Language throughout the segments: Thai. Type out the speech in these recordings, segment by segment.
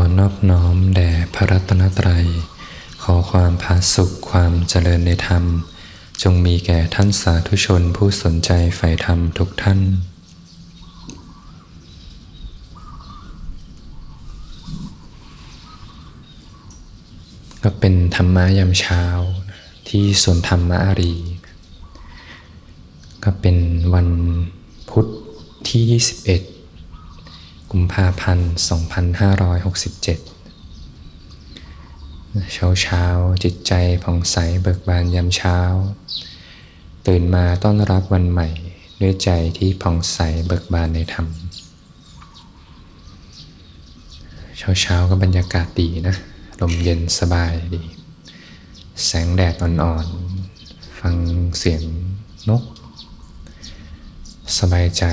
อนอบน้อมแด่พระรัตนตรัย ขอความผาสุขความเจริญในธรรม จงมีแก่ท่านสาธุชนผู้สนใจใฝ่ธรรมทุกท่านก็เป็นธรรมะยามเช้าที่สวนธรรมะอารี ก็เป็นวันพุธที่ 21 กุมภาพันธ์ 2567 เช้าเช้าจิตใจผ่องใสเบิกบานยามเช้า ตื่นมาต้อนรับวันใหม่ด้วยใจที่ผ่องใสเบิกบานในธรรม เช้าเช้าก็บรรยากาศดีนะ ลมเย็นสบายดี แสงแดดอ่อนๆ ฟังเสียงนก สบายใจ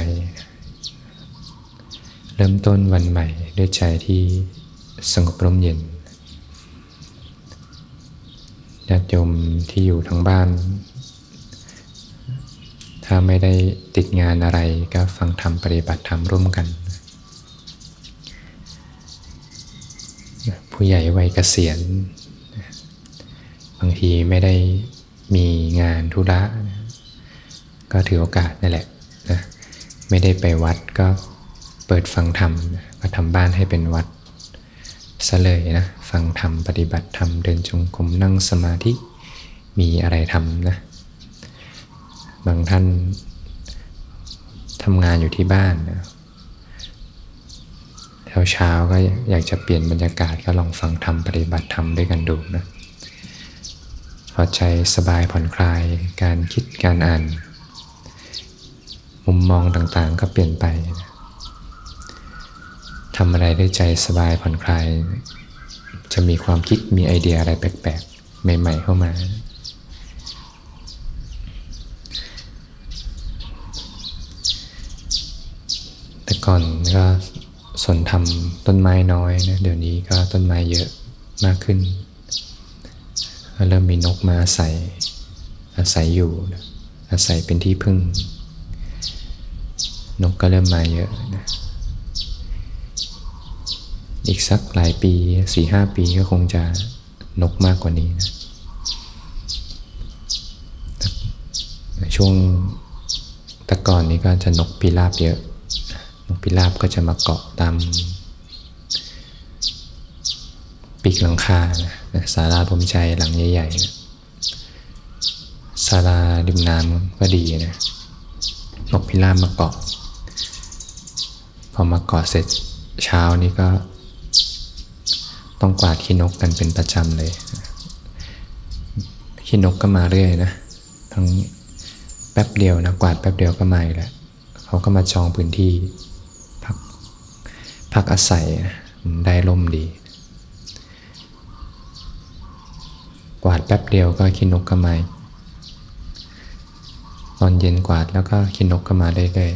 เริ่มต้นวันใหม่ด้วยใจที่สงบร่มเย็นญาติโยมที่อยู่ทั้งบ้าน ถ้าไม่ได้ติดงานอะไรก็ฟังธรรมปฏิบัติธรรมร่วมกัน ผู้ใหญ่วัยเกษียณ บางทีไม่ได้มีงานธุระ ก็ถือโอกาสนั่นแหละนะไม่ได้ไปวัดก็ เปิดฟังธรรมก็ทำบ้านให้เป็นวัดซะเลยนะ ฟังธรรมปฏิบัติธรรมเดินจงกรมนั่งสมาธิมีอะไรทำนะ บางท่านทำงานอยู่ที่บ้านนะเช้าเช้าก็อยากจะเปลี่ยนบรรยากาศก็ลองฟังธรรมปฏิบัติธรรมด้วยกันดูนะพอใจสบายผ่อนคลายการคิดการอ่าน มุมมองต่างๆก็เปลี่ยนไปนะ ทำอะไรได้ใจสบายผ่อนคลาย จะมีความคิดมีไอเดียอะไรแปลกๆ ใหม่ๆเข้ามา แต่ก่อนก็สนทำต้นไม้น้อยนะเดี๋ยวนี้ก็ต้นไม้เยอะมากขึ้น เริ่มมีนกมาอาศัย อาศัยอยู่ อาศัยเป็นที่พึ่ง นกก็เริ่มมาเยอะนะ อีกสักหลายปีสี่ห้าปีก็คงจะนกมากกว่านี้นะช่วงตะก่อนนี้ก็จะนกพิราบเยอะ นกพิราบก็จะมาเกาะตามปีกหลังคานะศาลาพรมใจหลังใหญ่ๆนะศาลาดิมน้ำก็ดีนะ นกพิราบมาเกาะ พอมาเกาะเสร็จเช้านี้ก็ ต้องกวาดขี้นกกันเป็นประจำเลย ขี้นกก็มาเรื่อยนะ ทั้งแป๊บเดียวนะกวาดแป๊บเดียวก็มาอีกแล้วเขาก็มาจองพื้นที่พักพักอาศัยได้ร่มดี กวาดแป๊บเดียวก็ขี้นกก็มาตอนเย็นกวาดแล้วก็ขี้นกก็มาได้เลย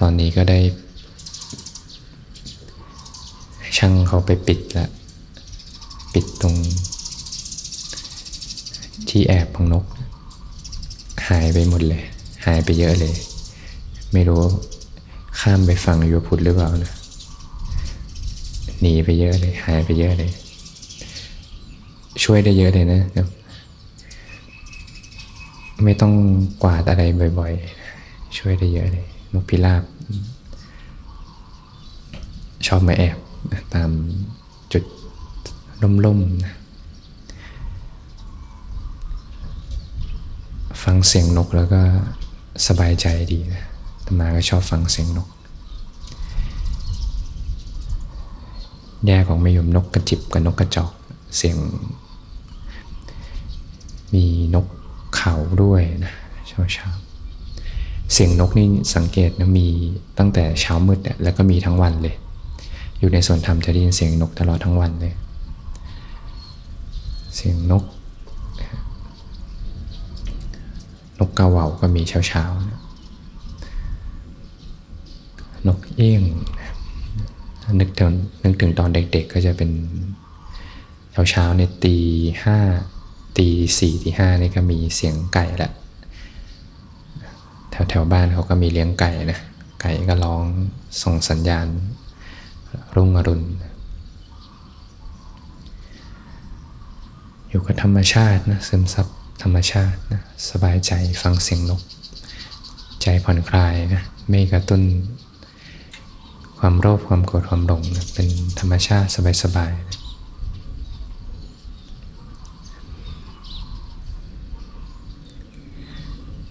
ตอนนี้ก็ได้ ช่างเขาไปปิดละ ปิดตรง ที่แอบของนก หายไปหมดเลย หายไปเยอะเลย ไม่รู้ข้ามไปฝั่งยูพุทธหรือเปล่านะหนีไปเยอะเลย หายไปเยอะเลย ช่วยได้เยอะเลยนะไม่ต้องกวาดอะไรบ่อย ๆ ช่วยได้เยอะเลยนกพิราบชอบมาแอบ ตามจุดล่มๆนะฟังเสียงนกแล้วก็สบายใจดีนะตมาก็ชอบฟังเสียงนกแย่ของไม่ยมนกกระจิบกับนกกระจอกเสียง มีนกเขาด้วยนะเช้าเช้าเสียงนกนี่สังเกตนะมีตั้งแต่เช้ามืดแล้วก็มีทั้งวันเลย อยู่ในส่วนธรรมจะได้ยินเสียงนกตลอดทั้งวันเลย เสียงนก นกกาเหว่าก็มีเช้าเช้านกเอี้ยงนึกถึงนึกถึงตอนเด็กๆก็จะเป็นเช้าเช้าในตีห้าตีสี่ตีห้านี่ก็มีเสียงไก่ละแถวแถวบ้านเขาก็มีเลี้ยงไก่นะไก่ก็ร้องส่งสัญญาณ รุ่งอรุณอยู่กับธรรมชาตินะซึมซับธรรมชาตินะสบายใจฟังเสียงนก ใจผ่อนคลายนะไม่กระตุ้น ความโลภความโกรธความหลงนะเป็นธรรมชาติสบายๆ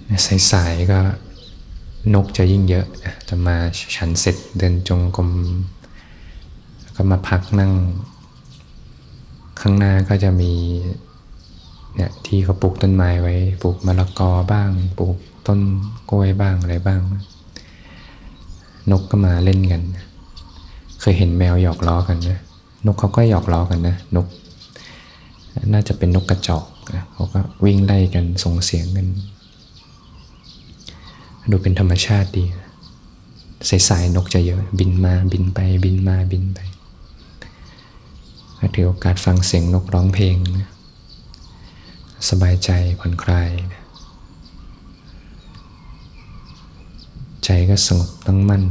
นะสายๆก็นกจะยิ่งเยอะจะมาฉันเสร็จเดินจงกรม ก็มาพักนั่ง ข้างหน้าก็จะมีเนี่ยที่เขาปลูกต้นไม้ไว้ ปลูกมะละกอบ้าง ปลูกต้นกล้วยบ้างอะไรบ้าง นกก็มาเล่นกัน เคยเห็นแมวหยอกล้อกันนะนกเขาก็หยอกล้อกันนะนก น่าจะเป็นนกกระจอกนะเขาก็วิ่งไล่กันส่งเสียงกัน ดูเป็นธรรมชาติดี สายๆนกจะเยอะ บินมาบินไปบินมาบินไป ถือโอกาสฟังเสียงนกร้องเพลงนะสบายใจผ่อนคลายนะใจก็สงบตั้งมั่น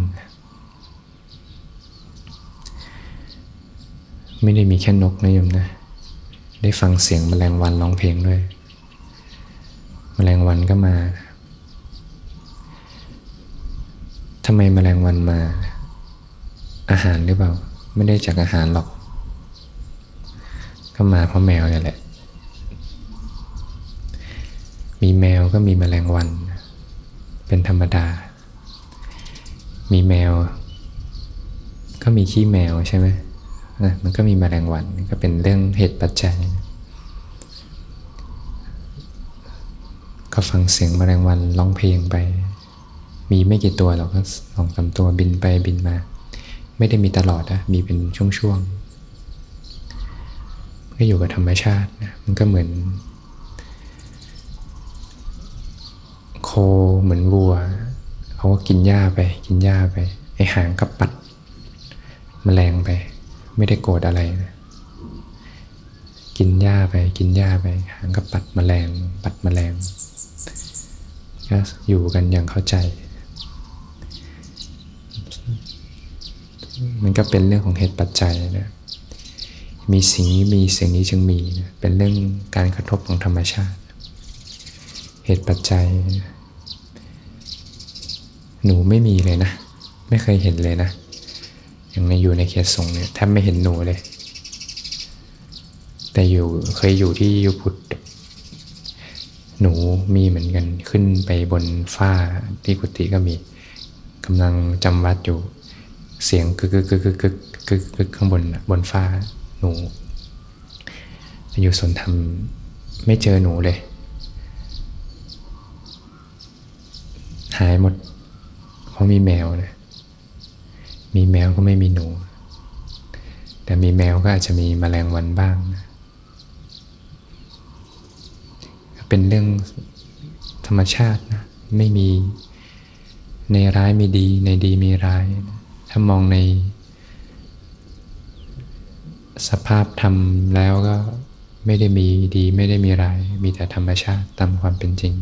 ไม่ได้มีแค่นกนะโยมนะ ได้ฟังเสียงแมลงวันร้องเพลงด้วย แมลงวันก็มาทำไมแมลงวันมา อาหารหรือเปล่า ไม่ได้จากอาหารหรอก ก็มาเพราะแมวนี่แหละ มีแมวก็มีแมลงวัน เป็นธรรมดา มีแมว ก็มีขี้แมวใช่ไหมนะมันก็มีแมลงวันก็เป็นเรื่องเหตุปัจจัย ก็ฟังเสียงแมลงวันร้องเพลงไป มีไม่กี่ตัวหรอกก็สองสาตัวบินไปบินมา ไม่ได้มีตลอดนะมีเป็นช่วงๆ ก็อยู่กับธรรมชาตินะมันก็เหมือน โคเหมือนวัวเขาก็กินหญ้าไป กินหญ้าไปไอหางก็ปัดมแมลงไป ไม่ได้โกรธอะไรนะกินหญ้าไป กินหญ้าไป หางก็ปัดมแมลง ปัดมแมลงก็อยู่กันอย่างเข้าใจ มันก็เป็นเรื่องของเหตุปัจจัยนะ มีสิ่งนี้มีสิ่งนี้จึงมีนะเป็นเรื่องการกระทบของธรรมชาติ เหตุปัจจัย หนูไม่มีเลยนะ ไม่เคยเห็นเลยนะ อย่างในอยู่ในเขตสงเนี่ยแทบไม่เห็นหนูเลย แต่อยู่เคยอยู่ที่ยุพุทหนูมีเหมือนกันขึ้นไปบนฝ้าที่กุฏิก็มีกำลังจำวัดอยู่เสียงกึกกึกกึกกึกกึกกึกกึกข้างบนบนฟ้า หนูอยู่สนธรรมไม่เจอหนูเลย หายหมด เพราะมีแมวนะมีแมวก็ไม่มีหนู แต่มีแมวก็อาจจะมีมแมลงวันบ้างนะเป็นเรื่องธรรมชาตินะ ไม่มีในร้ายม่ดี ในดีมีร้ายนะถ้ามองใน สภาพธรรมแล้วก็ไม่ได้มีดีไม่ได้มีร้าย มีแต่ธรรมชาติตามความเป็นจริง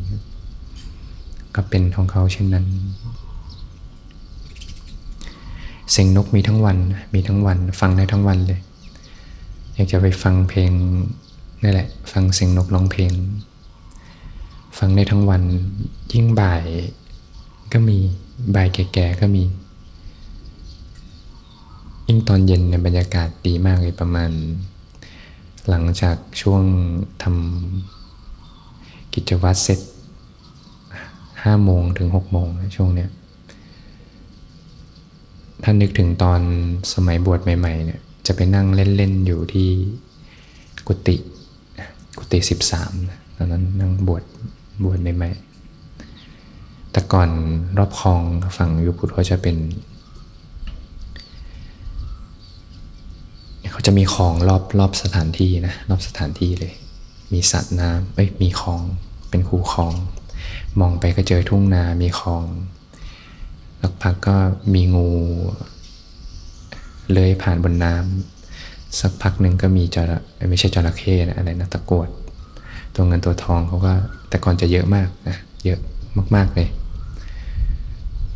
ก็เป็นของเขาเช่นนั้น เสียงนกมีทั้งวัน มีทั้งวัน ฟังได้ทั้งวันเลย อยากจะไปฟังเพลงนี่แหละ ฟังเสียงนกร้องเพลง ฟังได้ทั้งวัน ยิ่งบ่ายก็มีบ่ายแก่ๆก็มี ยิ่งตอนเย็นในบรรยากาศดีมากเลยประมาณ หลังจากช่วงทำกิจวัตรเสร็จห้าโมงถึงหกโมงช่วงเนี้ยถ้านึกถึงตอนสมัยบวชใหม่ๆเนี่ยจะไปนั่งเล่น ๆ อยู่ที่กุฏิกุฏิสิบสามตอนนั้นนั่งบวชบวชใหม่ๆแต่ก่อนรอบคลองฝั่งยุพุทธเขาจะเป็นเขา จะมีคลองรอบรอบสถานที่นะรอบสถานที่เลย มีสัตว์น้ำเอ้ยมีคลองเป็นคูคลอง มองไปก็เจอทุ่งนามีคลองสักพักก็มีงูเลื้อยผ่านบนน้ำสักพักหนึ่งก็มีจระไม่ใช่จระเข้นะอะไรนะตะกวดตัวเงินตัวทองเขาก็แต่ก่อนจะเยอะมากนะเยอะมาก ๆ เลย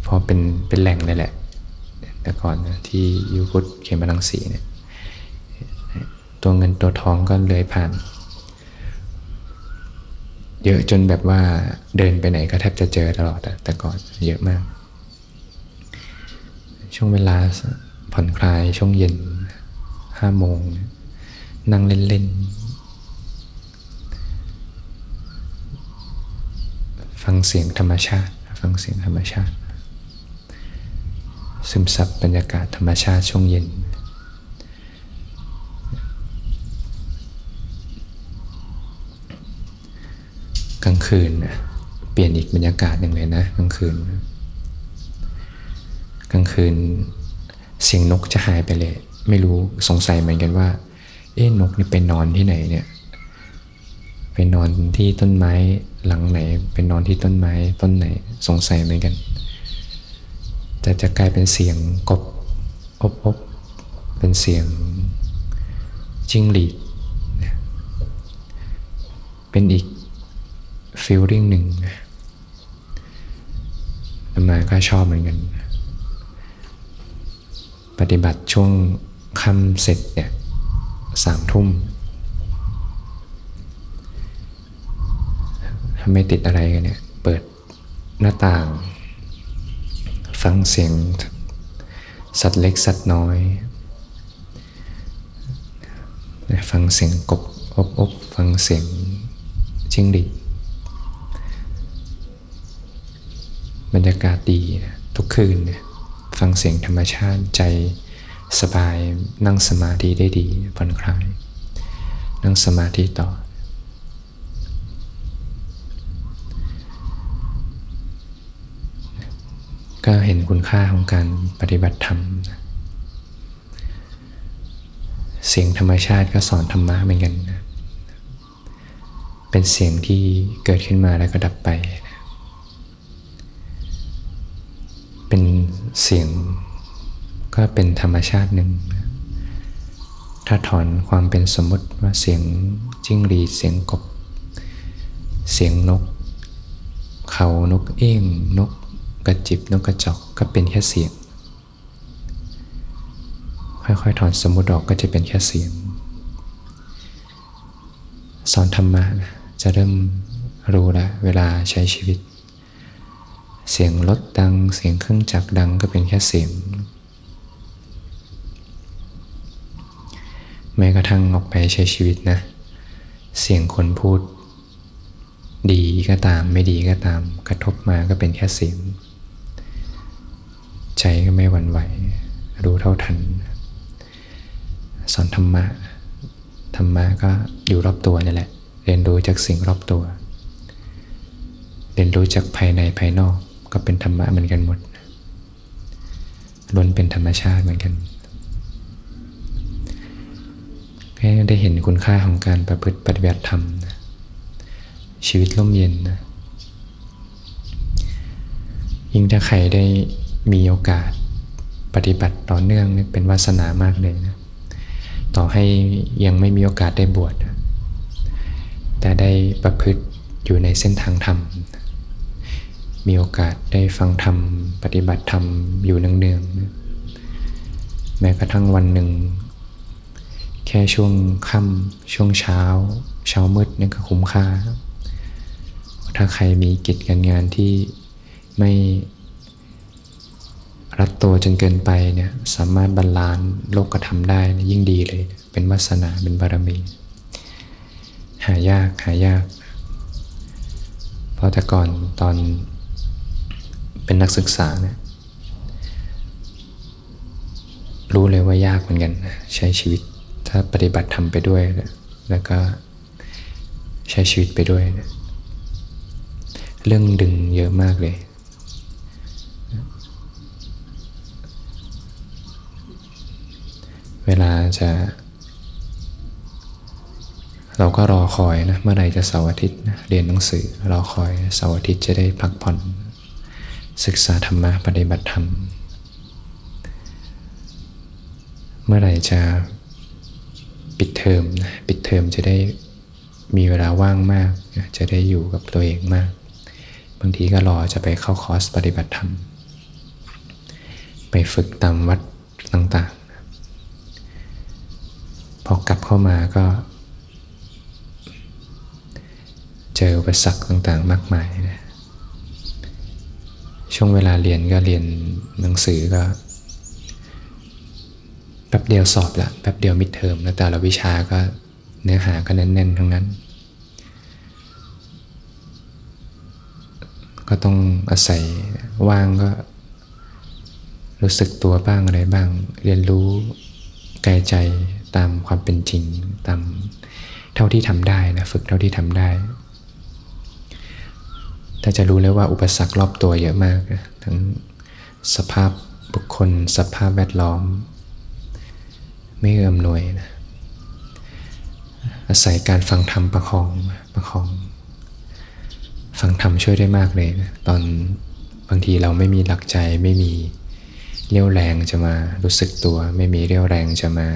พราะเป็นเป็นแหล่งเลยแหละ แต่ก่อนนะที่ยูพุทธเขมรังสีเนี่ย ตัวเงินตัวทองก็เลื้อยผ่าน เยอะจนแบบว่าเดินไปไหนก็แทบจะเจอตลอดแต่ก่อนเยอะมาก ช่วงเวลาผ่อนคลายช่วงเย็นห้าโมง นั่งเล่น ๆ ฟังเสียงธรรมชาติ ฟังเสียงธรรมชาติ ซึมซับบรรยากาศธรรมชาติช่วงเย็นกลาง คืนเปลี่ยนอีกบรรยากาศหนึ่งเลยนะกลางคืน กลางคืนเสียงนกจะหายไปเลย ไม่รู้สงสัยเหมือนกันว่า เอ๊ะนกนี่ไปนอนที่ไหนเนี่ยไปนอนที่ต้นไม้หลังไหนไปนอนที่ต้นไม้ต้นไหนสงสัยเหมือนกัน แต่จะกลายเป็นเสียงกบอบอบเป็นเสียงจิ้งหรีดเป็นอีก ฟีลลิ่งหนึ่งมาก็ชอบเหมือนกัน ปฏิบัติช่วงค่ำเสร็จเนี่ยสามทุ่มถ้าไม่ติดอะไรกันเนี่ย เปิดหน้าต่าง ฟังเสียง สัตว์เล็กสัตว์น้อย ฟังเสียงกบอบอบฟังเสียงจิ้งหรีด บรรยากาศดีนะทุกคืนเนี่ยฟังเสียงธรรมชาติใจสบายนั่งสมาธิได้ดีผ่อนคลาย นั่งสมาธิต่อ ก็เห็นคุณค่าของการปฏิบัติธรรม เสียงธรรมชาติก็สอนธรรมะเหมือนกัน เป็นเสียงที่เกิดขึ้นมาแล้วก็ดับไปนะ เสียงก็เป็นธรรมชาติหนึ่ง ถ้าถอนความเป็นสมมติว่าเสียงจิ้งหรีดเสียงกบ เสียงนก เขานกเอ้งนกกระจิบนกกระจอกก็เป็นแค่เสียง ค่อยๆถอนสมมติออกก็จะเป็นแค่เสียง สอนธรรมะจะเริ่มรู้แล้วเวลาใช้ชีวิต เสียงรถดัง เสียงเครื่องจักรดังก็เป็นแค่เสียง แม้กระทั่งออกไปใช้ชีวิตนะ เสียงคนพูด ดีก็ตามไม่ดีก็ตาม กระทบมาก็เป็นแค่เสียง ใจก็ไม่หวั่นไหว รู้เท่าทัน สอนธรรมะ ธรรมะก็อยู่รอบตัวนี่แหละ เรียนรู้จากสิ่งรอบตัวเรียนรู้จากภายในภายนอก ก็เป็นธรรมะเหมือนกันหมดล้วนเป็นธรรมชาติเหมือนกันแค่ได้เห็นคุณค่าของการประพฤติปฏิบัติธรรมนะชีวิตร่มเย็นนะยิ่งถ้าใครได้มีโอกาสปฏิบัติต่อเนื่องเป็นวาสนามากเลยนะต่อให้ยังไม่มีโอกาสได้บวชแต่ได้ประพฤติอยู่ในเส้นทางธรรม มีโอกาสได้ฟังธรรม ปฏิบัติธรรมอยู่เนืองๆแม้กระทั่งวันหนึ่ง แค่ช่วงค่ำช่วงเช้า เช้ามืดนี่ก็คุ้มค่า ถ้าใครมีกิจการงานที่ไม่รัดตัวจนเกินไปเนี่ยสามารถบรรลานโลกธรรมได้ยิ่งดีเลย เป็นวาสนาเป็นบารมี หายากหายาก เพราะแต่ก่อนตอน เป็นนักศึกษาเนะรู้เลยว่ายากเหมือนกันใช้ชีวิตถ้าปฏิบัติทำไปด้วยแล้วก็ใช้ชีวิตไปด้วยนะเรื่องดึงเยอะมากเลย เวลาจะ เราก็รอคอยนะเมื่อไหร่จะเสาร์อาทิตย์นะเรียนหนังสือรอคอยเสาร์อาทิตย์จะได้พักผ่อน ศึกษาธรรมะปฏิบัติธรรม เมื่อไหร่จะปิดเทอมนะปิดเทอมจะได้มีเวลาว่างมาก จะได้อยู่กับตัวเองมาก บางทีก็รอจะไปเข้าคอร์สปฏิบัติธรรม ไปฝึกตามวัดต่างๆ พอกลับเข้ามาก็ เจออุปสรรคต่างๆ มากมายนะ ช่วงเวลาเรียนก็เรียนหนังสือก็แป๊บเดียวสอบละแป๊บเดียวมิดเทอมแล้วแต่ละวิชาก็เนื้อหาก็แน่นๆทั้งนั้น ก็ต้องอาศัยว่างก็ รู้สึกตัวบ้างอะไรบ้าง เรียนรู้กายใจตามความเป็นจริงตามเท่าที่ทำได้นะฝึกเท่าที่ทำได้ แต่จะรู้เลยว่าอุปสรรครอบตัวเยอะมากทั้งสภาพบุคคล สภาพแวดล้อม ไม่เอื้อมหน่วยนะอาศัยการฟังธรรมประคองประคอง ฟังธรรมช่วยได้มากเลยนะตอนบางทีเราไม่มีหลักใจไม่มีเรี่ยวแรงจะมารู้สึกตัว ไม่มีเรี่ยวแรงจะมา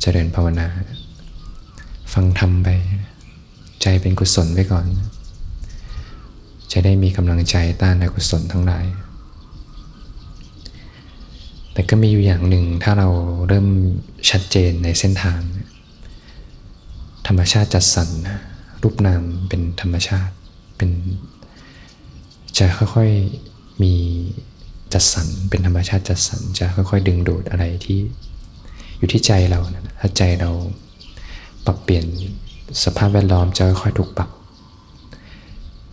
เจริญภาวนา ฟังธรรมไป ใจเป็นกุศลไว้ก่อน จะได้มีกำลังใจต้านอกุศลทั้งหลาย แต่ก็มีอยู่อย่างหนึ่งถ้าเราเริ่มชัดเจนในเส้นทาง ธรรมชาติจัดสรรรูปนามเป็นธรรมชาติเป็นจะค่อยๆมีจัดสรรเป็นธรรมชาติจัดสรรจะค่อยๆ ดึงดูดอะไรที่อยู่ที่ใจเรานะถ้าใจเราปรับเปลี่ยนสภาพแวดล้อมจะค่อยๆถูกปรับ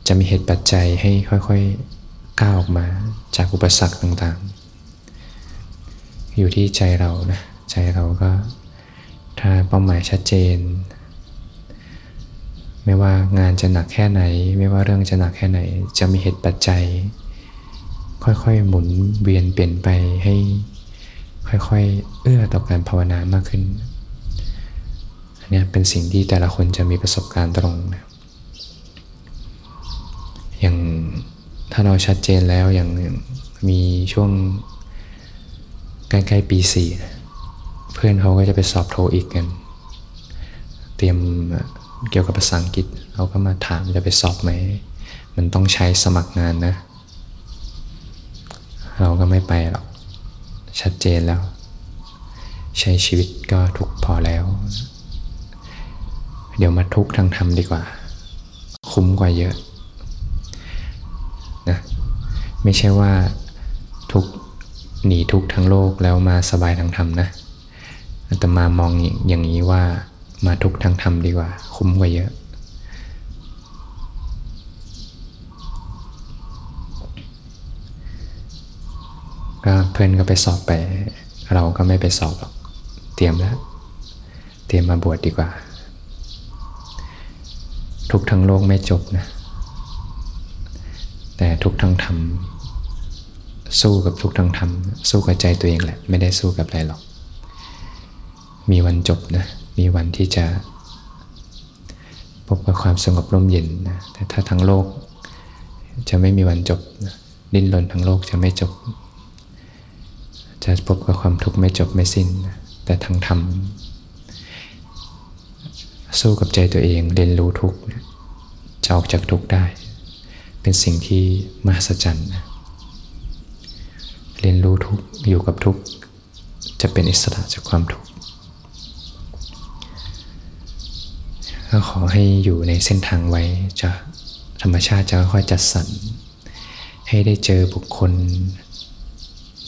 จะมีเหตุปัจจัยให้ค่อยๆก้าวออกมาจากอุปสรรคต่างๆ อยู่ที่ใจเรานะใจเราก็ถ้าเป้าหมายชัดเจน ไม่ว่างานจะหนักแค่ไหน ไม่ว่าเรื่องจะหนักแค่ไหน จะมีเหตุปัจจัย ค่อยๆหมุนเวียนเปลี่ยนไปให้ค่อยๆ เอื้อต่อการภาวนามากขึ้นอันนี้เป็นสิ่งที่แต่ละคนจะมีประสบการณ์ตรงนะ อย่างถ้าเราชัดเจนแล้วอย่างมีช่วงใกล้ๆปีสี่เพื่อนเขาก็จะไปสอบโทอีกกัน เตรียมเกี่ยวกับภาษาอังกฤษเขาก็มาถามจะไปสอบไหม มันต้องใช้สมัครงานนะ เราก็ไม่ไปหรอก ชัดเจนแล้ว ใช้ชีวิตก็ทุกพอแล้ว เดี๋ยวมาทุกทางธรรมดีกว่า คุ้มกว่าเยอะนะ ไม่ใช่ว่าทุกหนีทุกทั้งโลกแล้วมาสบายทางธรรมนะแต่มามองอย่างนี้ว่ามาทุกทางธรรมดีกว่า คุ้มกว่าเยอะ ก็เพื่อนก็ไปสอบไป เราก็ไม่ไปสอบหรอกเตรียมแล้ว เตรียมมาบวชดดีกว่า ทุกทั้งโลกไม่จบนะ แต่ทุกทั้งธรรม สู้กับทุกทั้งธรรม สู้กับใจตัวเองแหละ ไม่ได้สู้กับอะไรหรอก มีวันจบนะ มีวันที่จะ พบกับความสงบร่มเย็นนะแต่ถ้าทั้งโลกจะไม่มีวันจบนะดิ้นรนทั้งโลกจะไม่จบ จะพบกับความทุกข์ไม่จบไม่สิ้นแต่ทั้งทำสู้กับใจตัวเองเรียนรู้ทุกข์จะออกจากทุกข์ได้ เป็นสิ่งที่มหัศจรรย์ เรียนรู้ทุกอยู่กับทุกจะเป็นอิสระจากความทุกข์ก็ขอให้อยู่ในเส้นทางไว้จะธรรมชาติจะค่อยจัดสรรให้ได้เจอบุคคล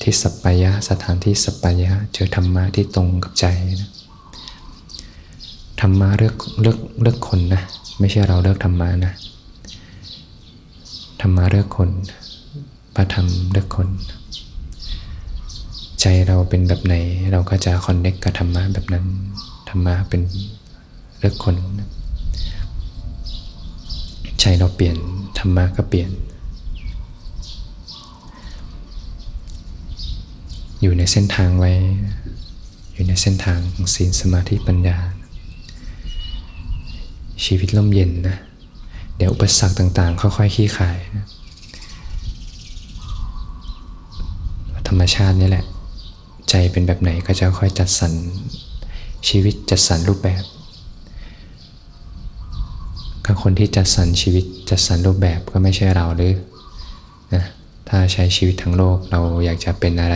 ที่สัปปายะสถานที่สัปปายะเจอธรรมะที่ตรงกับใจนะธรรมะเลือกเลือกเลือกคนนะไม่ใช่เราเลือกธรรมะนะธรรมะเลือกคนพระธรรมเลือกคน ใจเราเป็นแบบไหน เราก็จะคอนเน็กกับธรรมะแบบนั้น ธรรมะเป็นเลือกคนใจเราเปลี่ยน ธรรมะก็เปลี่ยน อยู่ในเส้นทางไว้ อยู่ในเส้นทางของศีลสมาธิปัญญา ชีวิตล่มเย็นนะ เดี๋ยวอุปสรรคต่างๆ ค่อยๆขี้ขายนะธรรมชาตินี่แหละ ใจเป็นแบบไหนก็จะค่อยจัดสรรชีวิตจัดสรรรูปแบบก็คนที่จัดสรรชีวิตจัดสรรรูปแบบก็ไม่ใช่เราหรือนะถ้าใช้ชีวิตทั้งโลกเราอยากจะเป็นอะไร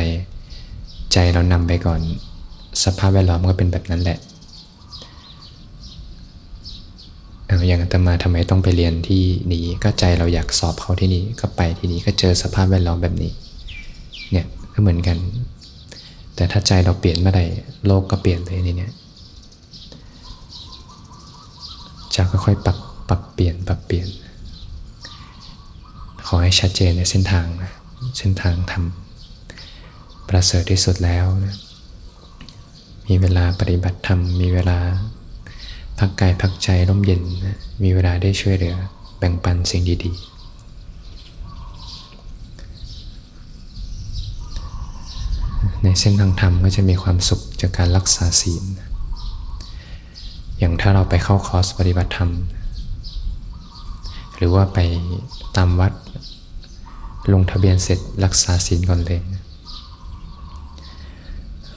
ใจเรานำไปก่อน สภาพแวดล้อมก็เป็นแบบนั้นแหละอย่างอาตมาทำไมต้องไปเรียนที่นี้ก็ใจเราอยากสอบเขาที่นี่ก็ไปที่นี่ก็เจอสภาพแวดล้อมแบบนี้เนี่ยก็เหมือนกัน แต่ถ้าใจเราเปลี่ยนเมื่อไหร่โลกก็เปลี่ยนเลยนี่เนี่ยจะค่อยๆปรับปรับเปลี่ยนปรับเปลี่ยน ขอให้ชัดเจนในเส้นทางนะเส้นทางทำประเสริฐที่สุดแล้วนะมีเวลาปฏิบัติธรรม มีเวลาพักกายพักใจร่มเย็นนะมีเวลาได้ช่วยเหลือแบ่งปันสิ่งดีๆ ในเส้นทางธรรมก็จะมีความสุขจากการรักษาศีล อย่างถ้าเราไปเข้าคอร์สปฏิบัติธรรม หรือว่าไปตามวัดลงทะเบียนเสร็จรักษาศีลก่อนเลย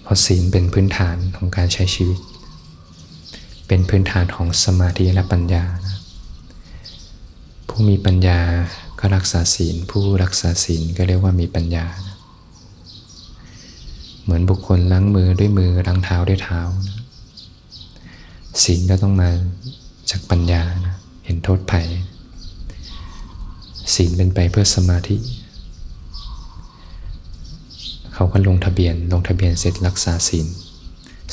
เพราะศีลเป็นพื้นฐานของการใช้ชีวิต เป็นพื้นฐานของสมาธิและปัญญา ผู้มีปัญญาก็รักษาศีล ผู้รักษาศีลก็เรียกว่ามีปัญญา เหมือนบุคคลล้างมือด้วยมือล้างเท้าด้วยเท้านะศีลก็ต้องมาจากปัญญานะเห็นโทษภัยศีลเป็นไปเพื่อสมาธิ เขาก็ลงทะเบียนลงทะเบียนเสร็จรักษาศีล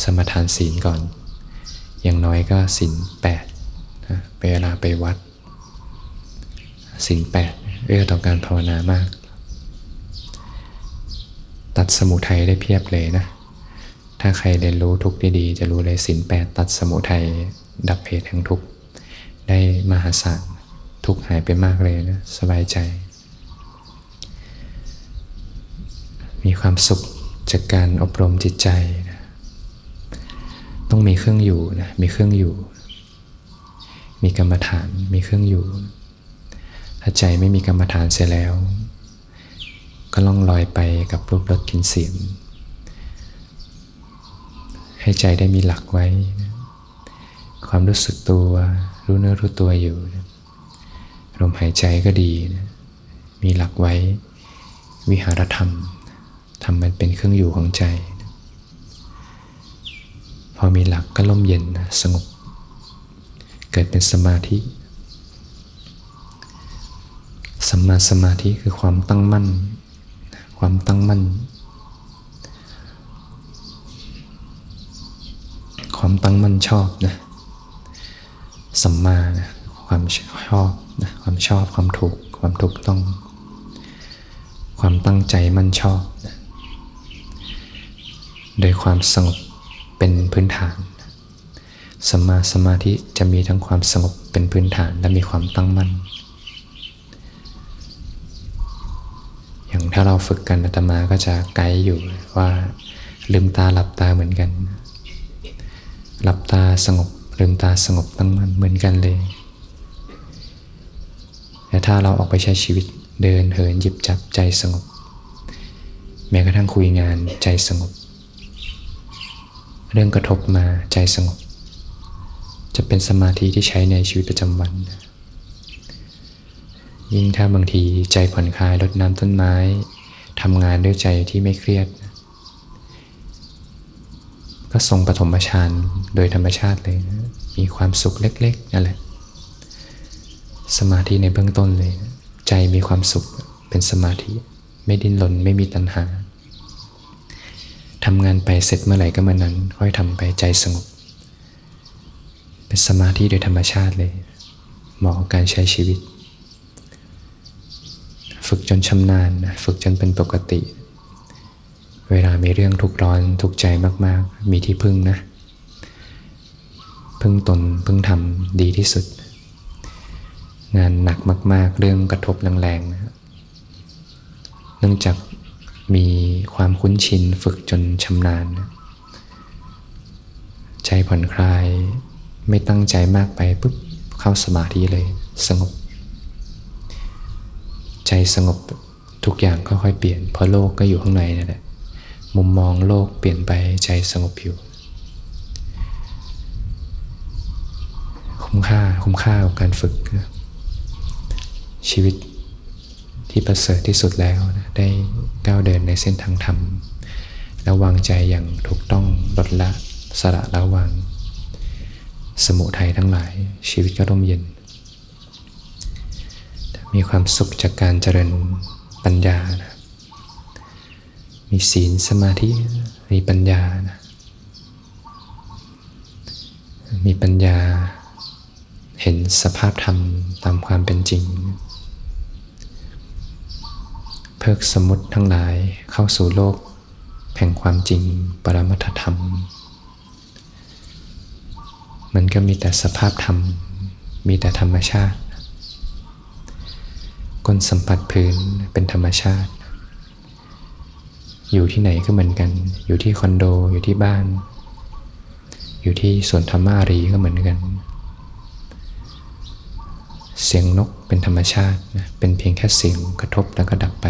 สมทานศีลก่อน อย่างน้อยก็สินแปดเวลาไปวัดสินแปดเอื้อต่อการภาวนามาก ตัดสมุทัยได้เพียบเลยนะ ถ้าใครเรียนรู้ทุกดีๆจะรู้เลยสินแปดตัดสมุทัยดับเหตุแห่งทุกได้มหาศาลทุกหายไปมากเลยนะสบายใจ มีความสุขจากการอบรมจิตใจนะต้องมีเครื่องอยู่นะมีเครื่องอยู่ มีกรรมฐานมีเครื่องอยู่ ถ้าใจไม่มีกรรมฐานเสียแล้ว ก็ล่องลอยไปกับรูปรสกลิ่นเสียง ให้ใจได้มีหลักไว้ ความรู้สึกตัวรู้เนื้อรู้ตัวอยู่ ลมหายใจก็ดี มีหลักไว้ วิหารธรรมทำมันเป็นเครื่องอยู่ของใจ พอมีหลักก็ล่มเย็นสงบ เกิดเป็นสมาธิสัมมาสมาธิคือความตั้งมั่น ความตั้งมั่น ความตั้งมั่นชอบนะสัมมานะความชอบนะความชอบความถูกความถูกต้อง ความตั้งใจมั่นชอบนะโดยความสงบเป็นพื้นฐานสมาสมาธิจะมีทั้งความสงบเป็นพื้นฐานและมีความตั้งมั่น อย่าง ถ้าเราฝึกกันอาตมาก็จะไกด์อยู่ว่าลืมตาหลับตาเหมือนกัน หลับตาสงบลืมตาสงบตั้งมั่นเหมือนกันเลยแต่ถ้าเราออกไปใช้ชีวิตเดินเหินหยิบจับใจสงบ แม้กระทั่งคุยงานใจสงบ เรื่องกระทบมาใจสงบ จะเป็นสมาธิที่ใช้ในชีวิตประจำวัน ยิ่งถ้าบางทีใจผ่อนคลายลดน้ำต้นไม้ทำงานด้วยใจที่ไม่เครียด ก็ทรงปฐมฌานโดยธรรมชาติเลยนะมีความสุขเล็กๆนั่นแหละสมาธิในเบื้องต้นเลย ใจมีความสุขเป็นสมาธิ ไม่ดิ้นรนไม่มีตัณหาทำงานไปเสร็จเมื่อไหร่ก็เมื่อนั้น ค่อยทำไปใจสงบ เป็นสมาธิโดยธรรมชาติเลย เหมาะกับการใช้ชีวิต ฝึกจนชำนาญนะฝึกจนเป็นปกติ เวลามีเรื่องทุกร้อนทุกใจมาก ๆ มีที่พึ่งนะพึ่งตนพึ่งทำดีที่สุด งานหนักมาก ๆ เรื่องกระทบแรงๆนะเนื่องจากมีความคุ้นชินฝึกจนชำนาญใจผ่อนคลายไม่ตั้งใจมากไปปุ๊บเข้าสมาธิเลยสงบ ใจสงบทุกอย่างก็ค่อยเปลี่ยน เพราะโลกก็อยู่ข้างในนั่นแหละมุมมองโลกเปลี่ยนไปใจสงบอยู่ คุ้มค่าคุ้มค่ากับการฝึกชีวิตที่ประเสริฐที่สุดแล้วนะได้ก้าวเดินในเส้นทางธรรมแล้ววางใจอย่างถูกต้องลดละสละละวาง สมุทัยทั้งหลายชีวิตก็ร่มเย็น มีความสุขจากการเจริญปัญญานะมีศีลสมาธิมีปัญญานะมีปัญญาเห็นสภาพธรรมตามความเป็นจริง เพิกสมุติทั้งหลายเข้าสู่โลกแห่งความจริงปรมัตธรรม มันก็มีแต่สภาพธรรม มีแต่ธรรมชาติ ก้นสัมผัสพื้นเป็นธรรมชาติ อยู่ที่ไหนก็เหมือนกัน อยู่ที่คอนโด อยู่ที่บ้าน อยู่ที่สวนธรรมารีก็เหมือนกัน เสียงนกเป็นธรรมชาติ เป็นเพียงแค่เสียงกระทบแล้วก็ดับไป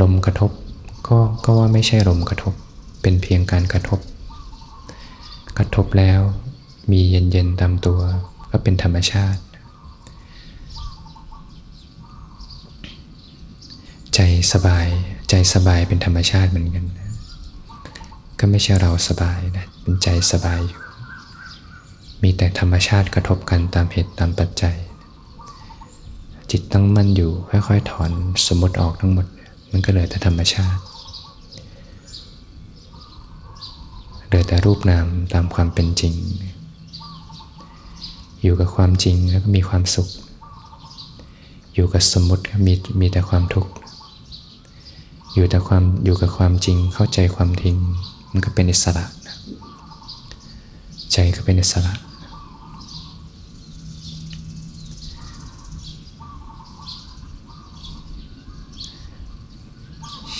ลมกระทบก็ก็ว่าไม่ใช่ลมกระทบ เป็นเพียงการกระทบ กระทบแล้วมีเย็นๆตามตัวก็เป็นธรรมชาติ ใจสบายใจสบายเป็นธรรมชาติเหมือนกันก็ไม่ใช่เราสบายนะเป็นใจสบายอยู่ มีแต่ธรรมชาติกระทบกันตามเหตุตามปัจจัย จิตตั้งมั่นอยู่ค่อยๆถอนสมมติออกทั้งหมด มันก็เหลือแต่ธรรมชาติเหลือแต่รูปนามตามความเป็นจริง อยู่กับความจริงแล้วก็มีความสุข อยู่กับสมมติก็มีมีแต่ความทุกข์ อยู่แต่ความอยู่กับความจริงเข้าใจความทิ้งมันก็เป็นอิสระใจก็เป็นอิสระ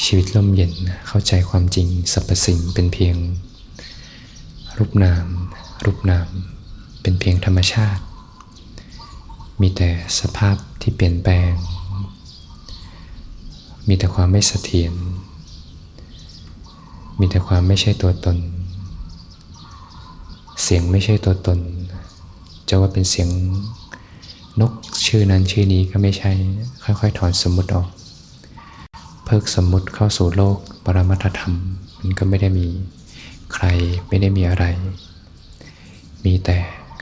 ชีวิตร่มเย็นเข้าใจความจริงสรรพสิ่งเป็นเพียง รูปนาม รูปนาม เป็นเพียงธรรมชาติ มีแต่สภาพที่เปลี่ยนแปลง มีแต่ความไม่เสถียร มีแต่ความไม่ใช่ตัวตน เสียงไม่ใช่ตัวตน จะว่าเป็นเสียงนกชื่อนั้นชื่อนี้ก็ไม่ใช่ ค่อยๆ ถอนสมมติออก เพิกสมมุติเข้าสู่โลกปรมัตธรรม มันก็ไม่ได้มีใครไม่ได้มีอะไร มีแต่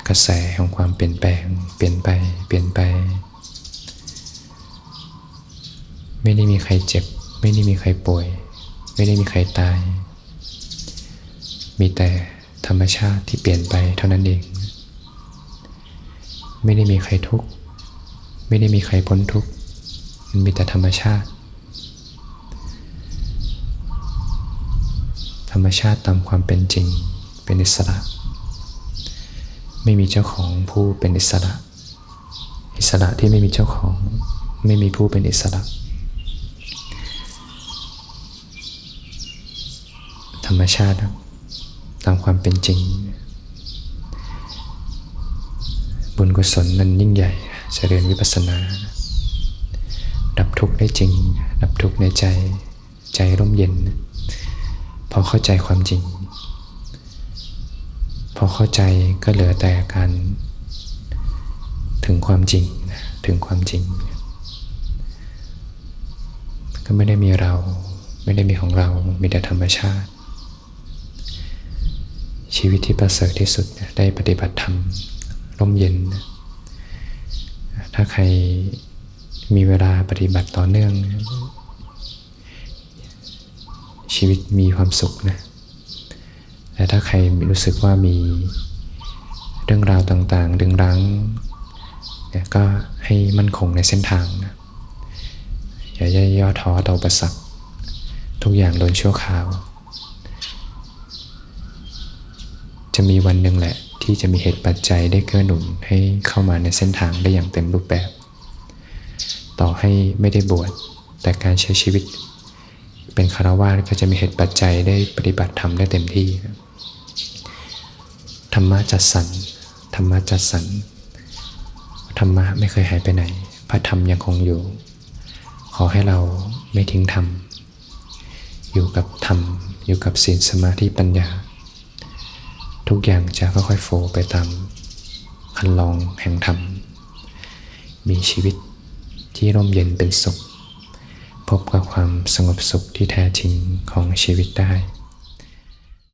กระแสของความเปลี่ยนแปลง เปลี่ยนไป เปลี่ยนไป ไม่ได้มีใครเจ็บ ไม่ได้มีใครป่วย ไม่ได้มีใครตาย มีแต่ธรรมชาติที่เปลี่ยนไปเท่านั้นเอง ไม่ได้มีใครทุกข์ ไม่ได้มีใครพ้นทุกข์ มันมีแต่ธรรมชาติ ธรรมชาติตามความเป็นจริงเป็นอิสระ ไม่มีเจ้าของผู้เป็นอิสระ อิสระที่ไม่มีเจ้าของ ไม่มีผู้เป็นอิสระ รรมชาติ ตามความเป็นจริง บุญกุศลนั้นยิ่งใหญ่เจริญวิปัสสนา ดับทุกข์ได้จริง ดับทุกข์ในใจ ใจร่มเย็น พอเข้าใจความจริง พอเข้าใจก็เหลือแต่การถึงความจริง ถึงความจริง ก็ไม่ได้มีเราไม่ได้มีของเรา มีแต่ธรรมชาติ ชีวิตที่ประเสริฐที่สุดได้ปฏิบัติธรรมร่มเย็น ถ้าใครมีเวลาปฏิบัติต่อเนื่อง ชีวิตมีความสุขนะแต่ถ้าใครรู้สึกว่ามีเรื่องราวต่างๆ ดึงรั้งเนี่ยก็ให้มั่นคงในเส้นทางนะอย่าย่อท้อต่อประสักทุกอย่างโดนชั่วคราว จะมีวันหนึ่งแหละ ที่จะมีเหตุปัจจัยได้เกื้อหนุนให้เข้ามาในเส้นทางได้อย่างเต็มรูปแบบ ต่อให้ไม่ได้บวชแต่การใช้ชีวิต เป็นคารวะก็จะมีเหตุปัจจัยได้ปฏิบัติธรรมได้เต็มที่ ธรรมะจัดสรรธรรมะจัดสรรธรรมะไม่เคยหายไปไหน พระธรรมยังคงอยู่ ขอให้เราไม่ทิ้งธรรมอยู่กับธรรม อยู่กับศีลสมาธิปัญญา ทุกอย่างจะค่อยๆโฟไปตามคันลองแห่งธรรม มีชีวิตที่ร่มเย็นเป็นสุข พบกับความสงบสุขที่แท้จริงของชีวิตได้